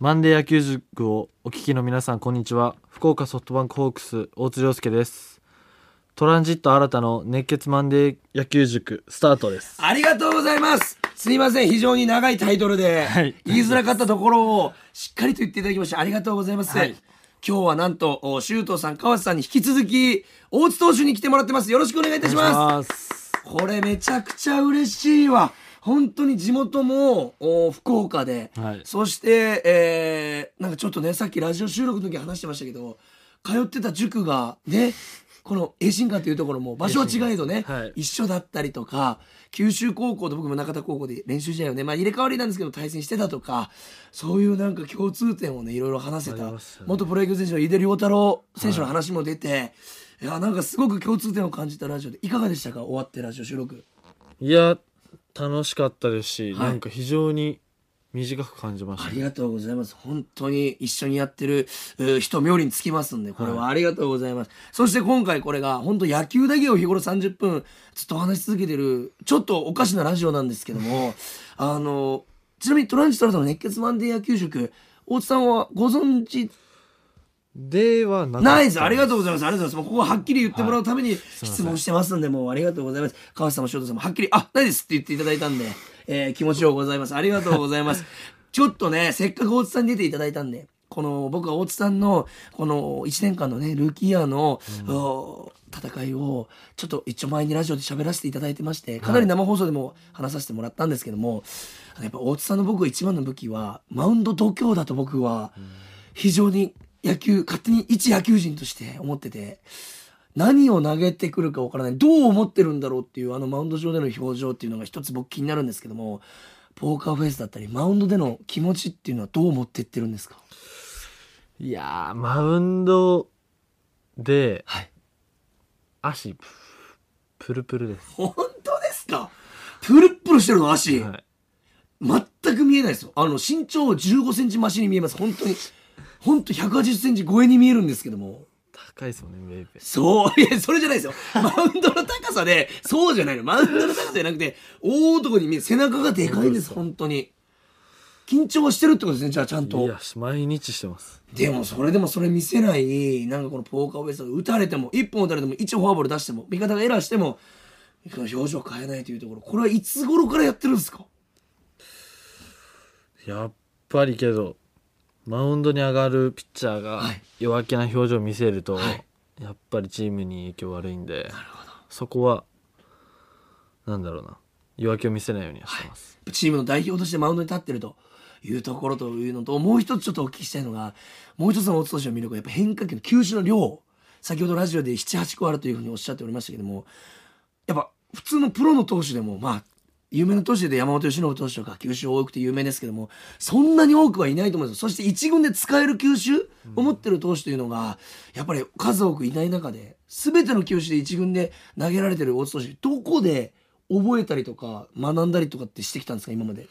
マンデー野球塾をお聞きの皆さんこんにちは。福岡ソフトバンクホークス大津亮介です。トランジット新たの熱血マンデー野球塾スタートです。ありがとうございます。すいません。非常に長いタイトルで、はい。言いづらかったところをしっかりと言っていただきましてありがとうございます、はい。今日はなんとお周東さん川瀬さんに引き続き大津投手に来てもらってます。よろしくお願いいたします。す。これめちゃくちゃ嬉しいわ本当に地元もお福岡で、はい。そして、えーなんかちょっとねさっきラジオ収録の時話してましたけど通ってた塾がねこの栄新館というところも場所は違えどね、はい。一緒だったりとか九州高校と僕も中田高校で練習試合をね、まあ、入れ替わりなんですけど対戦してたとかそういうなんか共通点をねいろいろ話せあた、ね。元プロ野球選手の井出良太郎選手の話も出て、い、やなんかすごく共通点を感じたラジオでいかがでしたか？終わってラジオ収録。いや楽しかったですし、はいなんか非常に短く感じましたありがとうございます。本当に一緒にやってる人冥利につきますんで、これはありがとうございます。そして今回これが本当野球だけを日頃30分ずっとお話し続けてる、ちょっとおかしなラジオなんですけども、あの、ちなみにトランジットラタの熱血マンデー野球塾、大津さんはご存知ではなないです。ありがとうございます。ありがとうございます。もうここははっきり言ってもらうために質問してますんで、もうありがとうございます。川瀬さんも翔太さんもはっきり、あ、ないですって言っていただいたんで、えー気持ちようございます。ありがとうございます。ちょっとね、せっかく大津さんに出ていただいたんで、この僕は大津さんのこの1年間のね、ルーキーイヤーの、お戦いをちょっと一丁前にラジオで喋らせていただいてまして、かなり生放送でも話させてもらったんですけども、やっぱ大津さんの僕一番の武器は、マウンド度胸だと僕は、非常に野球、勝手に一野球人として思ってて、何を投げてくるかわからない、どう思ってるんだろうっていうあのマウンド上での表情っていうのが一つ僕気になるんですけども、ポーカーフェイスだったり、マウンドでの気持ちっていうのはどう持ってってるんですか？いやーマウンドではい。足ププルプルです、本当ですか？プルップルしてるの足、はい、全く見えないですよ。あの、身長15センチ増しに見えます。本当に。本当180センチ超えに見えるんですけども。高いですもんねベイベーそう、いや、それじゃないですよ。マウンドの高さで、そうじゃないの。マウンドの高さじゃなくて、大男に見え、背中がでかいんです、本当に。緊張はしてるってことですね、じゃあちゃんといや。毎日してますでも、それでもそれ見せない、なんかこのポーカーフェイス打たれても、一本打たれても、一フォアボール出しても、味方がエラーしても、表情変えないというところ、これはいつ頃からやってるんですか？やっぱりけどマウンドに上がるピッチャーがはい。弱気な表情を見せると、はい。やっぱりチームに影響悪いんでそこはなんだろうな。弱気を見せないようにはしてます、チームの代表としてマウンドに立ってるというところというのと、もう一つちょっとお聞きしたいのが、もう一つの大津投手の魅力はやっぱ変化球の球種の量。先ほどラジオで7、8個あるというふうにおっしゃっておりましたけども、やっぱ普通のプロの投手でも、まあ、有名な投手で山本由伸投手とか球種多くて有名ですけども、そんなに多くはいないと思うんですよ。そして一軍で使える球種を持ってる投手というのが、やっぱり数多くいない中で、全ての球種で一軍で投げられてる大津投手、どこで覚えたりとか学んだりとかってしてきたんですか、今まで？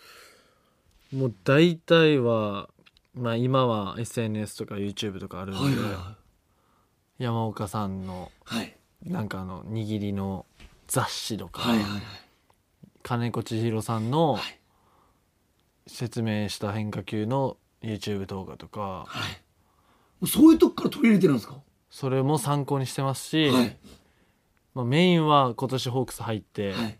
もう大体はまあ今は SNS とか YouTube とかあるんで、山岡さんのはい。なんかあの握りの雑誌とか、はいはいはい。金子千尋さんのはい説明した変化球の YouTube 動画とかはい。そういうとこから取り入れてるんですか？それも参考にしてますし、はい。まあ、メインは今年ホークス入って、はい。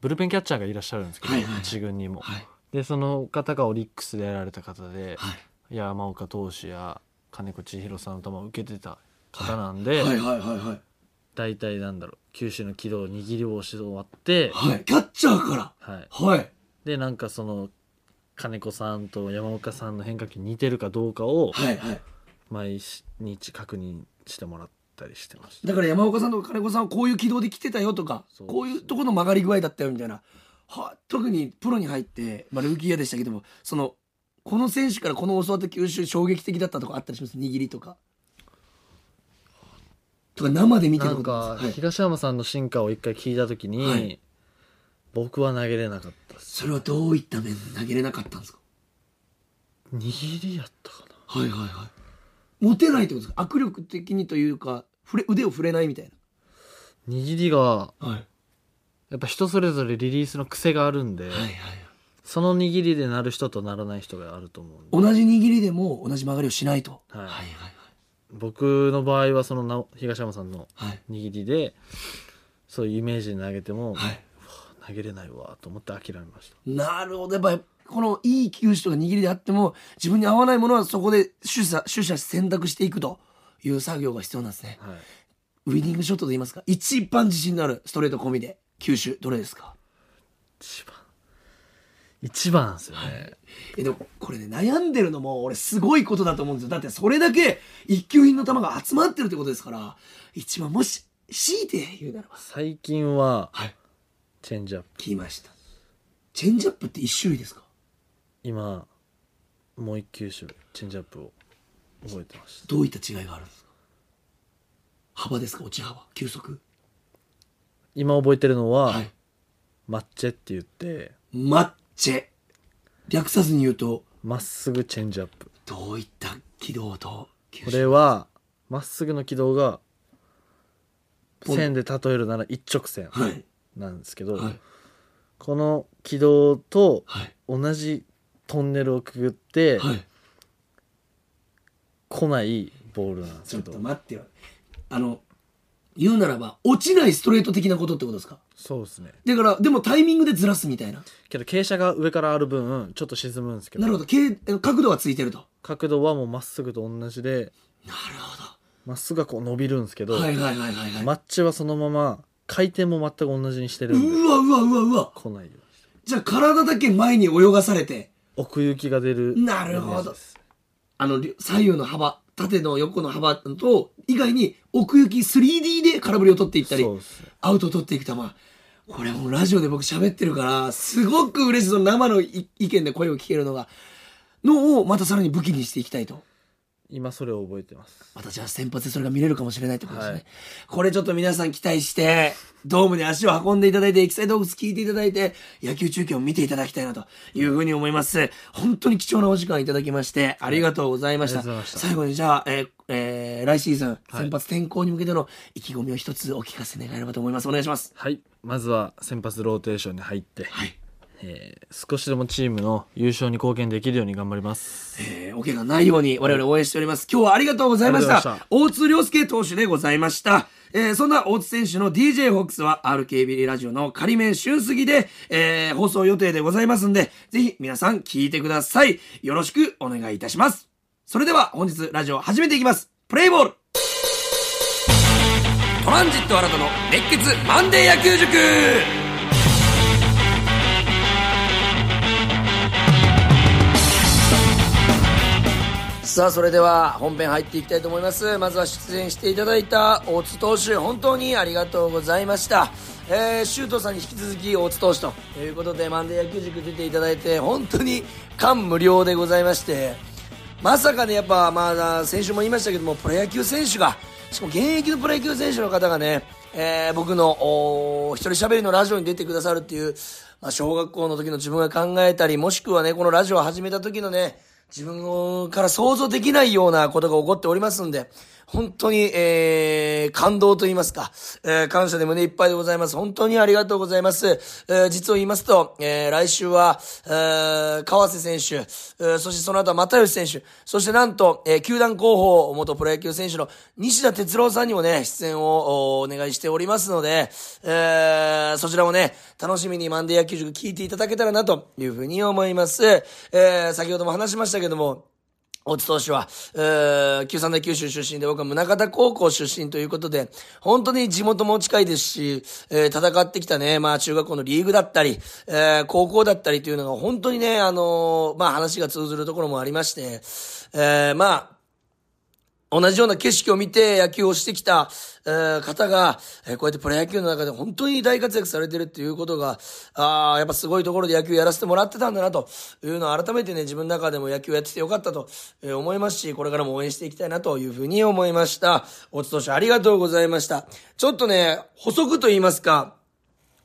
ブルペンキャッチャーがいらっしゃるんですけど、はいはい軍にも、はい。でその方がオリックスでやられた方で、はい。山岡投手や金子千尋さんの球を受けてた方なんで、はいはいはいはい。大体なんだろう球種の軌道握り押し終わって、はい。キャッチャーかはい、ら。はい。でなんかその金子さんと山岡さんの変化球似てるかどうかをはいはい。毎日確認してもらったりしてましただから山岡さんとか金子さんはこういう軌道で来てたよとか、そうこういうところの曲がり具合だったよみたいな。は特にプロに入って、まあ、ルーキーイヤーでしたけども、その、この選手からこの教わった球種衝撃的だったとかあったりします？握りとか。とか生で見てることか東山さんの進化を一回聞いた時に、はい僕は投げれなかったそれはどういった面で投げれなかったんですか？握りやったかなはいはいはい。持てないってことですか？握力的にというか、触れ腕を触れないみたい握りがな。はい。やっぱ人それぞれリリースの癖があるんで、はいはい。その握りでなる人とならない人があると思う同じ握りでも同じ曲がりをしないと。はいはいはい僕の場合はそのな東山さんのはい。握りでそういうイメージで投げても、はい。投げれないわと思って諦めましたなるほど。やっぱり、このいい球種とか握りであっても、自分に合わないものはそこで取捨、取捨選択していくという作業が必要なんですね。はいウィニングショットで言いますか一番自信のあるストレート込みで、球種、どれですか？一番一番ですよね、え、でも、これね、悩んでるのも、俺すごいことだと思うんですよ。だって、それだけ一級品の球が集まってるってことですから、一番、もし、強いて言うならば。最近ははい。チェンジアップ来ました。チェンジアップって一種類ですか？今もう一球種チェンジアップを覚えてましたどういった違いがあるんですか？幅ですか？落ち幅？球速今覚えてるのは、はい。マッチェって言ってマッチェ。略さずに言うと、まっすぐチェンジアップどういった軌道と球こ種れはまっすぐの軌道が線で例えるなら一直線はい。なんですけど、はい。この軌道とはい。同じトンネルをくぐってはい。来ないボールなんですちょっけど、と待ってよ。あの、言うならば、落ちないストレート的なことってことですか？そうですねだから、でもタイミングでずらすみたいな。けど傾斜が上からある分ちょっと沈むんですけどなるほど。け角度がついてると。角度はもうまっすぐと同じでなるほまっすぐはこう伸びるんですけど、ど。はいはいはいはいはい。マッチはそのまま回転も全く同じにしてるんでうわうわうわうわ。来ないようにしてじゃあ体だけ前に泳がされて、奥行きが出るなるほどあの、り左右の幅、縦の横の幅と、以外に奥行き 3D で空振りを取っていったりアウトを取っていく球。これもうラジオで僕喋ってるから、すごく嬉しい。その生のい意見で声を聞けるのが、のをまたさらに武器にしていきたいと。今それを覚えてますまたじゃあ先発でそれが見れるかもしれないってことですね。はいこれちょっと皆さん期待して、ドームに足を運んでいただいて、エキサイトホークス聞いていただいて、野球中継を見ていただきたいなというふうに思います。本当に貴重なお時間いただきまして、ありがとうございました。ありがとうございました最後にじゃあ、えーえー来シーズン、はい先発転向に向けての意気込みを一つお聞かせ願えればと思います。お願いします。はいまずは先発ローテーションに入って、はい。えー少しでもチームの優勝に貢献できるように頑張りますえー、お怪我ないように我々応援しております。今日はありがとうございました。ありがとうござい大津良介投手でございました。えー、そんな大津選手の DJ ホックスは RKB ラジオの仮面春過ぎで、えー、放送予定でございますんで、ぜひ皆さん聞いてください。よろしくお願いいたします。それでは本日ラジオ始めていきます。プレイボール。トランジット新たの熱血マンデー野球塾。さあそれでは本編入っていきたいと思います。まずは出演していただいた大津投手本当にありがとうございました。えー、周東さんに引き続き大津投手ということでマンデー野球塾出ていただいて本当に感無量でございまして。まさかねやっぱまあ先週も言いましたけどもプロ野球選手がしかも現役のプロ野球選手の方がね、えー僕のお一人喋りのラジオに出てくださるっていう、まあ、小学校の時の自分が考えたりもしくはねこのラジオを始めた時のね自分から想像できないようなことが起こっておりますんで、本当に、えー、感動と言いますか、えー、感謝で胸いっぱいでございます。本当にありがとうございます。えー、実を言いますと、えー、来週は、えー、川瀬選手、えー、そしてその後は又吉選手、そしてなんと、えー、球団広報元プロ野球選手の西田哲郎さんにもね、出演をお願いしておりますので、えー、そちらもね、楽しみにマンデー野球塾聞いていただけたらなというふうに思います。えー、先ほども話しましたけども、大津投手は、えー、九三大九州出身で、僕は宗像高校出身ということで、本当に地元も近いですし、えー、戦ってきたね、まあ中学校のリーグだったり、えー、高校だったりというのが本当にね、あのーまあ話が通ずるところもありまして、えー、まあ、同じような景色を見て野球をしてきた、えー方が、えーこうやってプロ野球の中で本当に大活躍されてるっていうことが、ああ、やっぱすごいところで野球やらせてもらってたんだなというのを改めてね、自分の中でも野球やっててよかったとえー思いますし、これからも応援していきたいなというふうに思いました。大津投手ありがとうございました。ちょっとね、補足と言いますか、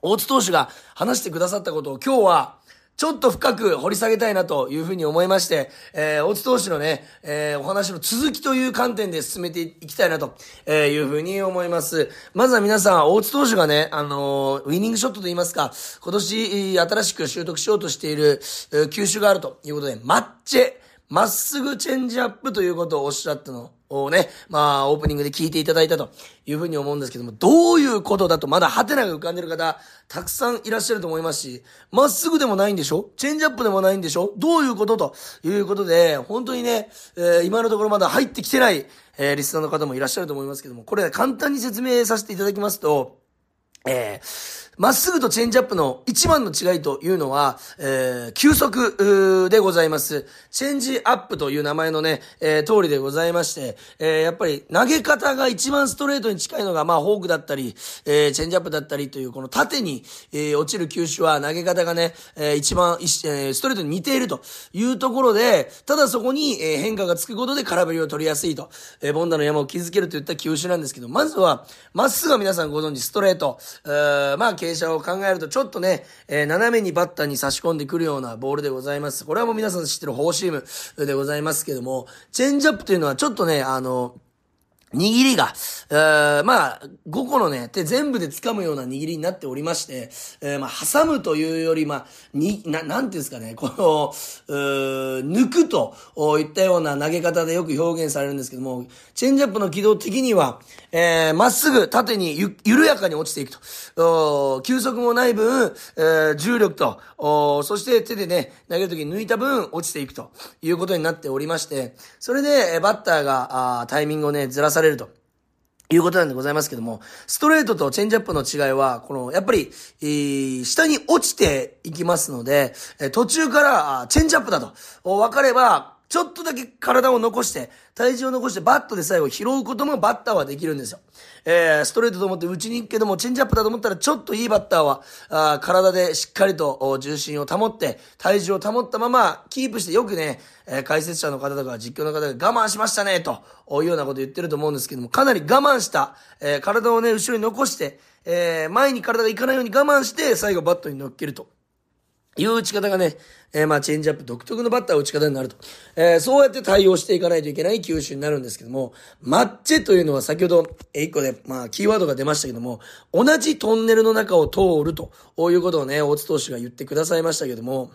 大津投手が話してくださったことを今日は、ちょっと深く掘り下げたいなというふうに思いまして、えー、大津投手のね、えー、お話の続きという観点で進めていきたいなというふうに思います。まずは皆さん、大津投手がね、あのー、ウィニングショットと言いますか、今年新しく習得しようとしている球種があるということで、マッチェ、まっすぐチェンジアップということをおっしゃったのをね、まあ、オープニングで聞いていただいたというふうに思うんですけども、どういうことだとまだハテナが浮かんでる方、たくさんいらっしゃると思いますし、まっすぐでもないんでしょ？チェンジアップでもないんでしょ？どういうことということで、本当にね、えー、今のところまだ入ってきてない、えー、リスナーの方もいらっしゃると思いますけども、これ簡単に説明させていただきますと、えー、まっすぐとチェンジアップの一番の違いというのは、えー、球速でございます。チェンジアップという名前のね、えー、通りでございまして、えー、やっぱり投げ方が一番ストレートに近いのが、まあ、フォークだったり、えー、チェンジアップだったりという、この縦に、えー、落ちる球種は投げ方がね、えー、一番、えー、ストレートに似ているというところで、ただそこに、えー、変化がつくことで空振りを取りやすいと、えー、ボンダの山を築けるといった球種なんですけど、まずは、まっすぐは皆さんご存知、ストレート、えー、まあ、傾斜を考えるとちょっとね、えー、斜めにバッターに差し込んでくるようなボールでございます。これはもう皆さん知ってるフォーシームでございますけども、チェンジアップというのはちょっとね、あの、握りが、えー、まあ、5個のね、手全部で掴むような握りになっておりまして、えー、まあ、挟むというより、まあ、に、な、なんていうんですかね、この、う抜くといったような投げ方でよく表現されるんですけども、チェンジアップの軌道的には、えー、まっすぐ縦にゆ、緩やかに落ちていくと。お急速もない分、えー、重力と、おそして手でね、投げるときに抜いた分、落ちていくということになっておりまして、それで、バッターが、あタイミングをね、ずらされると。いうことなんでございますけども、ストレートとチェンジアップの違いは、この、やっぱり、えー、下に落ちていきますので、え途中からチェンジアップだと分かれば、ちょっとだけ体を残して、体重を残してバットで最後拾うこともバッターはできるんですよ。えー、ストレートと思って打ちに行くけども、チェンジアップだと思ったらちょっといいバッターは、あー体でしっかりと重心を保って、体重を保ったままキープしてよくね、えー、解説者の方とか実況の方が我慢しましたね、というようなこと言ってると思うんですけども、かなり我慢した、えー、体をね、後ろに残して、えー、前に体が行かないように我慢して、最後バットに乗っけると。いう打ち方がね、えー、まあ、チェンジアップ独特のバッター打ち方になると。えー、そうやって対応していかないといけない球種になるんですけども、マッチェというのは先ほど、え一個で、まあ、キーワードが出ましたけども、同じトンネルの中を通ると、いうことをね、大津投手が言ってくださいましたけども、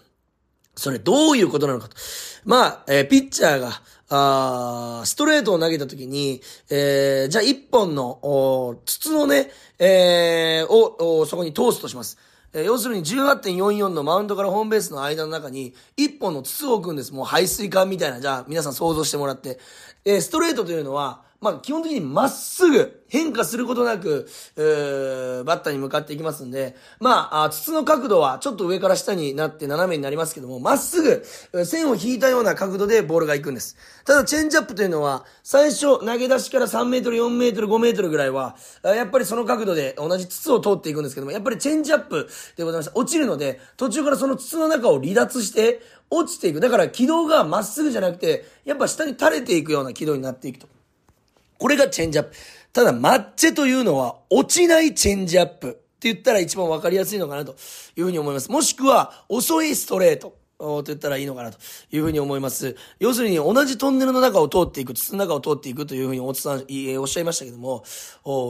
それどういうことなのかと。まあ、えー、ピッチャーが、あストレートを投げた時に、えー、じゃあ一本の、お筒のね、えー、を、そこに通すとします。えー、要するに18.44のマウンドからホームベースの間の中に、一本の筒を置くんです。もう排水管みたいな、じゃあ皆さん想像してもらって。えー、ストレートというのは、まあ、基本的にまっすぐ変化することなく、えー、バッターに向かっていきますんで、まあ、筒の角度はちょっと上から下になって斜めになりますけども、まっすぐ線を引いたような角度でボールが行くんです。ただ、チェンジアップというのは、最初投げ出しから3メートル、4メートル、5メートルぐらいは、やっぱりその角度で同じ筒を通っていくんですけども、やっぱりチェンジアップでございました。落ちるので、途中からその筒の中を離脱して、落ちていく。だから軌道がまっすぐじゃなくて、やっぱ下に垂れていくような軌道になっていくと。これがチェンジアップ。ただ、マッチェというのは、落ちないチェンジアップって言ったら一番わかりやすいのかなというふうに思います。もしくは、遅いストレート。と言ったらいいのかなというふうに思います。要するに同じトンネルの中を通っていく、筒の中を通っていくというふうにおつさん、おっしゃいましたけども、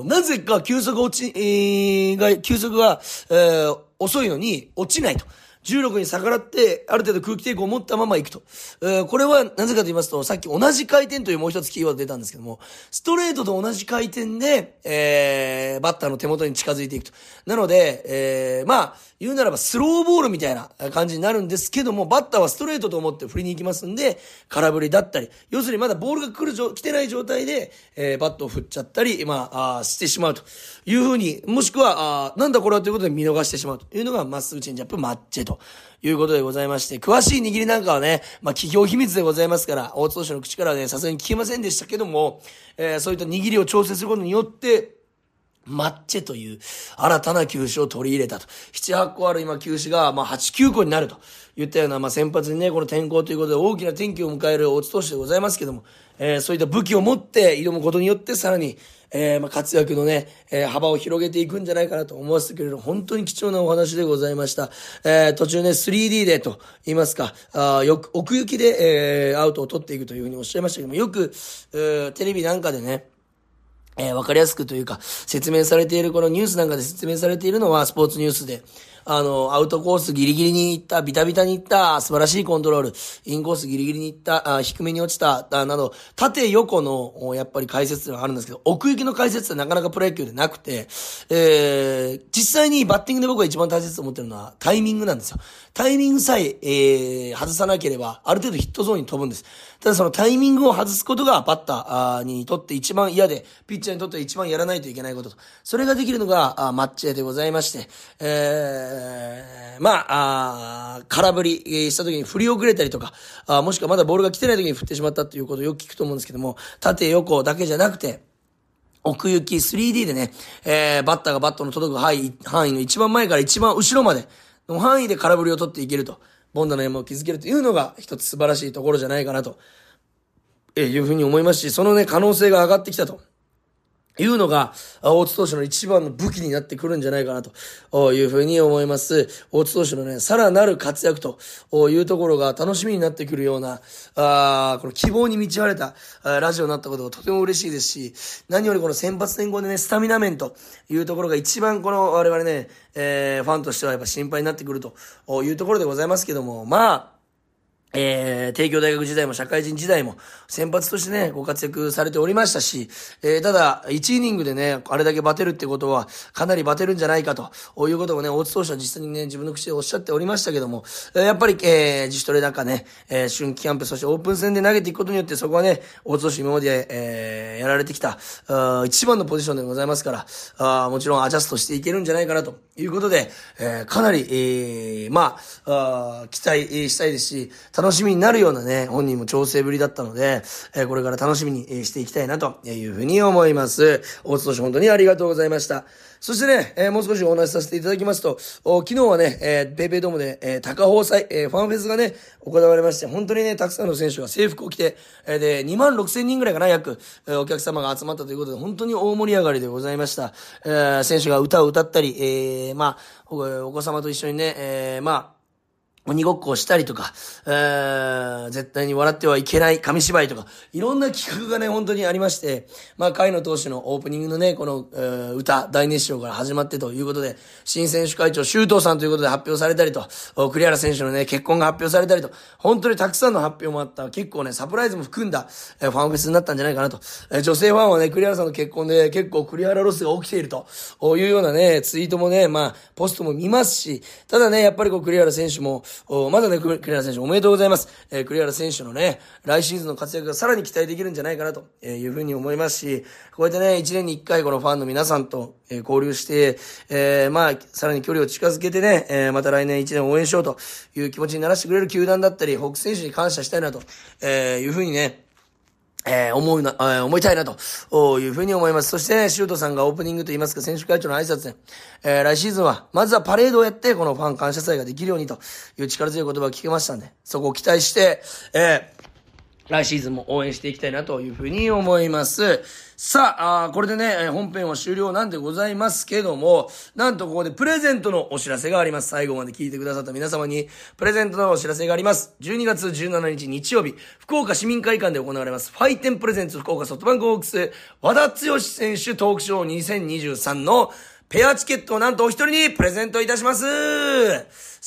なぜか急速落ち、えー、が、急速が、えー、遅いのに落ちないと。重力に逆らって、ある程度空気抵抗を持ったまま行くと。えー、これはなぜかと言いますと、さっき同じ回転というもう一つキーワード出たんですけども、ストレートと同じ回転で、えー、バッターの手元に近づいていくと。なので、えー、まあ、言うならばスローボールみたいな感じになるんですけども、バッターはストレートと思って振りに行きますんで、空振りだったり、要するにまだボールが来る状来てない状態で、えー、バットを振っちゃったり、まあ、あしてしまうと。いうふうに、もしくは、あなんだこれはということで見逃してしまうというのが、まっすぐチェンジアップマッチェと。いうことでございまして、詳しい握りなんかはね、まあ、企業秘密でございますから、大津投手の口からはね、さすがに聞けませんでしたけども、えー、そういった握りを調整することによって、マッチェという新たな球種を取り入れたと。7、8個ある今球種が、まあ8、9個になると言ったような、まあ先発にね、この天候ということで大きな転機を迎える大津投手でございますけども、えー、そういった武器を持って挑むことによってさらに、えー、まあ活躍のね、えー、幅を広げていくんじゃないかなと思わせてくれる本当に貴重なお話でございました。えー、途中ね、3D でと言いますか、あよく、奥行きで、えー、アウトを取っていくというふうにおっしゃいましたけども、よく、テレビなんかでね、えー、わかりやすくというか、説明されている、このニュースなんかで説明されているのは、スポーツニュースで、あの、アウトコースギリギリに行った、ビタビタに行った、素晴らしいコントロール、インコースギリギリに行った、あ低めに落ちた、など、縦横の、やっぱり解説があるんですけど、奥行きの解説ってなかなかプロ野球でなくて、えー、実際にバッティングで僕が一番大切と思ってるのは、タイミングなんですよ。タイミングさえ、えー、外さなければ、ある程度ヒットゾーンに飛ぶんです。ただそのタイミングを外すことが、バッターにとって一番嫌で、ピッチャーにとって一番やらないといけないことと。それができるのが、あマッチでございまして、えー、まあ、あ空振りした時に振り遅れたりとか、あもしくはまだボールが来てない時に振ってしまったっていうことをよく聞くと思うんですけども、縦横だけじゃなくて、奥行き 3D でね、えー、バッターがバットの届く範囲範囲の一番前から一番後ろまでの範囲で空振りを取っていけると。ボンダの山を築けるというのが一つ素晴らしいところじゃないかなと、えいうふうに思いますし、そのね、可能性が上がってきたと。いうのが、大津投手の一番の武器になってくるんじゃないかなというふうに思います。大津投手のね、さらなる活躍というところが楽しみになってくるような、あこの希望に満ち溢れたラジオになったことがとても嬉しいですし、何よりこの先発年後でね、スタミナ面というところが一番この我々ね、えー、ファンとしてはやっぱ心配になってくるというところでございますけども、まあ、えー、帝京大学時代も社会人時代も先発としてね、ご活躍されておりましたし、えー、ただ、1イニングでね、あれだけバテるってことは、かなりバテるんじゃないかということをね、大津投手は実際にね、自分の口でおっしゃっておりましたけども、やっぱり、えー、自主トレなんかね、えー、春季キャンプ、そしてオープン戦で投げていくことによって、そこはね、大津投手今まで、えー、やられてきた、あ一番のポジションでございますから、あもちろんアジャストしていけるんじゃないかなということで、えー、かなり、えー、まあ、あ期待したいですし、楽楽しみになるようなね、本人も調整ぶりだったので、えー、これから楽しみにしていきたいなというふうに思います。大津投手本当にありがとうございました。そしてね、えー、もう少しお話しさせていただきますと、昨日はね、えー、ペイペイドームで、えー、高放祭、えー、ファンフェスがね、行われまして、本当にね、たくさんの選手が制服を着て、えー、で、2万6千人ぐらいかな、約、えー、お客様が集まったということで、本当に大盛り上がりでございました。えー、選手が歌を歌ったり、えー、まあ、お子様と一緒にね、えー、まあ、鬼ごっこをしたりとか、えー、絶対に笑ってはいけない紙芝居とか、いろんな企画がね、本当にありまして、まあ、海野投手のオープニングのね、この、えー、歌、大熱唱から始まってということで、新選手会長、周東さんということで発表されたりと、栗原選手のね、結婚が発表されたりと、本当にたくさんの発表もあった、結構ね、サプライズも含んだ、えー、ファンフェスになったんじゃないかなと。えー、女性ファンはね、栗原さんの結婚で結構栗原ロスが起きているというようなね、ツイートもね、まあ、ポストも見ますし、ただね、やっぱりこう、栗原選手も、おまだね、栗原選手おめでとうございます。えー、栗原選手のね、来シーズンの活躍がさらに期待できるんじゃないかなというふうに思いますし、こうやってね、1年に1回このファンの皆さんと、えー、交流して、えー、まあ、さらに距離を近づけてね、えー、また来年1年応援しようという気持ちにならせてくれる球団だったり、北選手に感謝したいなと、えー、いうふうにね、えー、思うな、えー、思いたいなというふうに思います。そしてね、シュートさんがオープニングと言いますか、選手会長の挨拶で、えー、来シーズンは、まずはパレードをやって、このファン感謝祭ができるようにという力強い言葉を聞けましたんで、そこを期待して、えー、来シーズンも応援していきたいなというふうに思います。さあ、あこれでね、本編は終了なんでございますけども、なんとここでプレゼントのお知らせがあります。最後まで聞いてくださった皆様に、プレゼントのお知らせがあります。12月17日日曜日、福岡市民会館で行われます、ファイテンプレゼンツ福岡ソフトバンクホークス、和田剛選手トークショー2023のペアチケットをなんとお一人にプレゼントいたします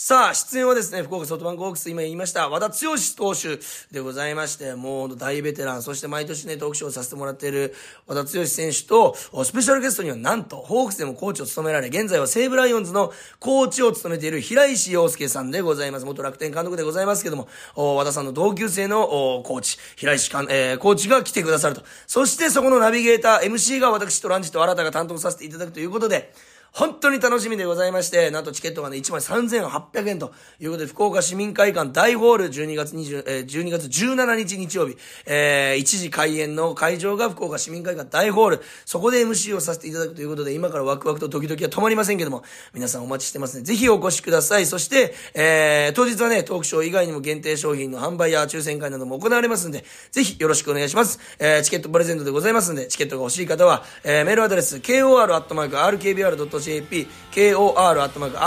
さあ、出演はですね、福岡ソフトバンクホークス、今言いました、和田剛投手でございまして、もう大ベテラン、そして毎年ね、トークショーをさせてもらっている和田剛選手と、スペシャルゲストにはなんと、ホークスでもコーチを務められ、現在は西武ライオンズのコーチを務めている平石洋介さんでございます。元楽天監督でございますけども、和田さんの同級生のコーチ、平石かん、えー、コーチが来てくださると。そしてそこのナビゲーター、MC が私とランジと新たが担当させていただくということで、本当に楽しみでございまして、なんとチケットがね、1枚3800円ということで、福岡市民会館大ホール12月20、えー12月17日日曜日、えー1時開演の会場が福岡市民会館大ホール、そこで MC をさせていただくということで、今からワクワクとドキドキは止まりませんけども、皆さんお待ちしてますね。ぜひお越しください。そして、えー当日はね、トークショー以外にも限定商品の販売や抽選会なども行われますんで、ぜひよろしくお願いします。えーチケットプレゼントでございますんで、チケットが欲しい方は、えーメールアドレス、k o r r k b r c o kor.rkbr.jp、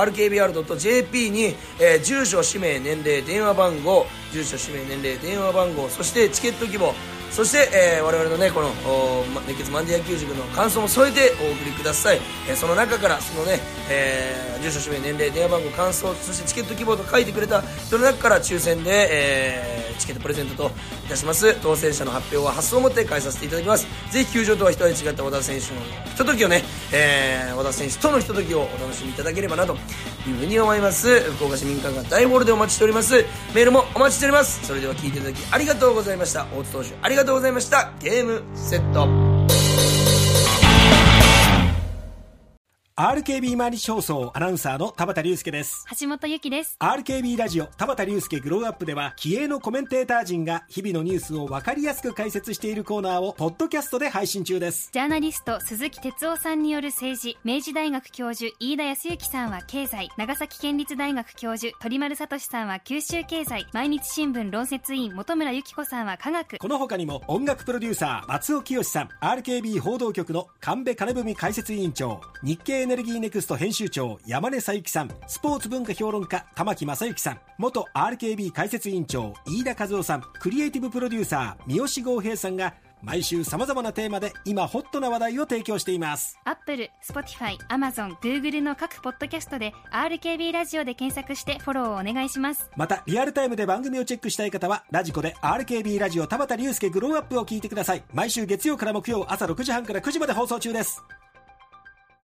kor.rkbr.jp に、えー住所、氏名、年齢、電話番号、住所、氏名、年齢、電話番号、そしてチケット希望、そして、えー我々のね、この、おま熱血マンデー野球塾の感想も添えてお送りください。えーその中から、そのね、えー住所、氏名、年齢、電話番号、感想、そしてチケット希望と書いてくれた人の中から抽選で、えーチケットプレゼントといたします。当選者の発表は発送をもって返させていただきます。ぜひ球場とは一味違った和田選手のひとときをね、えー和田選手とのひとときをお楽しみいただければなというふうに思います。福岡市民館が大ホールでお待ちしております。メールもお待ちしております。それでは聞いていただきありがとうございました。大津投手ありがとうがとうございました。ゲームセット。RKB 毎日放送アナウンサーの田畑隆介です橋本ゆきです。RKB ラジオ田畑隆介グローアップでは気鋭のコメンテーター陣が日々のニュースを分かりやすく解説しているコーナーをポッドキャストで配信中ですジャーナリスト鈴木哲夫さんによる政治、明治大学教授飯田康之さんは経済、長崎県立大学教授鳥丸聡さんは九州経済、毎日新聞論説委員本村由紀子さんは科学。この他にも音楽プロデューサー松尾潔さん RKB 報道局の神戸金史解説委員長日経エネルギーネクスト編集長山根小雪さん。スポーツ文化評論家玉木正之さん。元 RKB 解説委員長飯田和郎さん。クリエイティブプロデューサー三好剛平さんが毎週様々なテーマで今ホットな話題を提供しています。アップル、スポティファイ、アマゾン、グーグルの各ポッドキャストで RKB ラジオで検索してフォローをお願いします。またリアルタイムで番組をチェックしたい方はラジコで RKB ラジオ田畑竜介グローアップを聞いてください。毎週月曜から木曜朝6時半から9時まで放送中です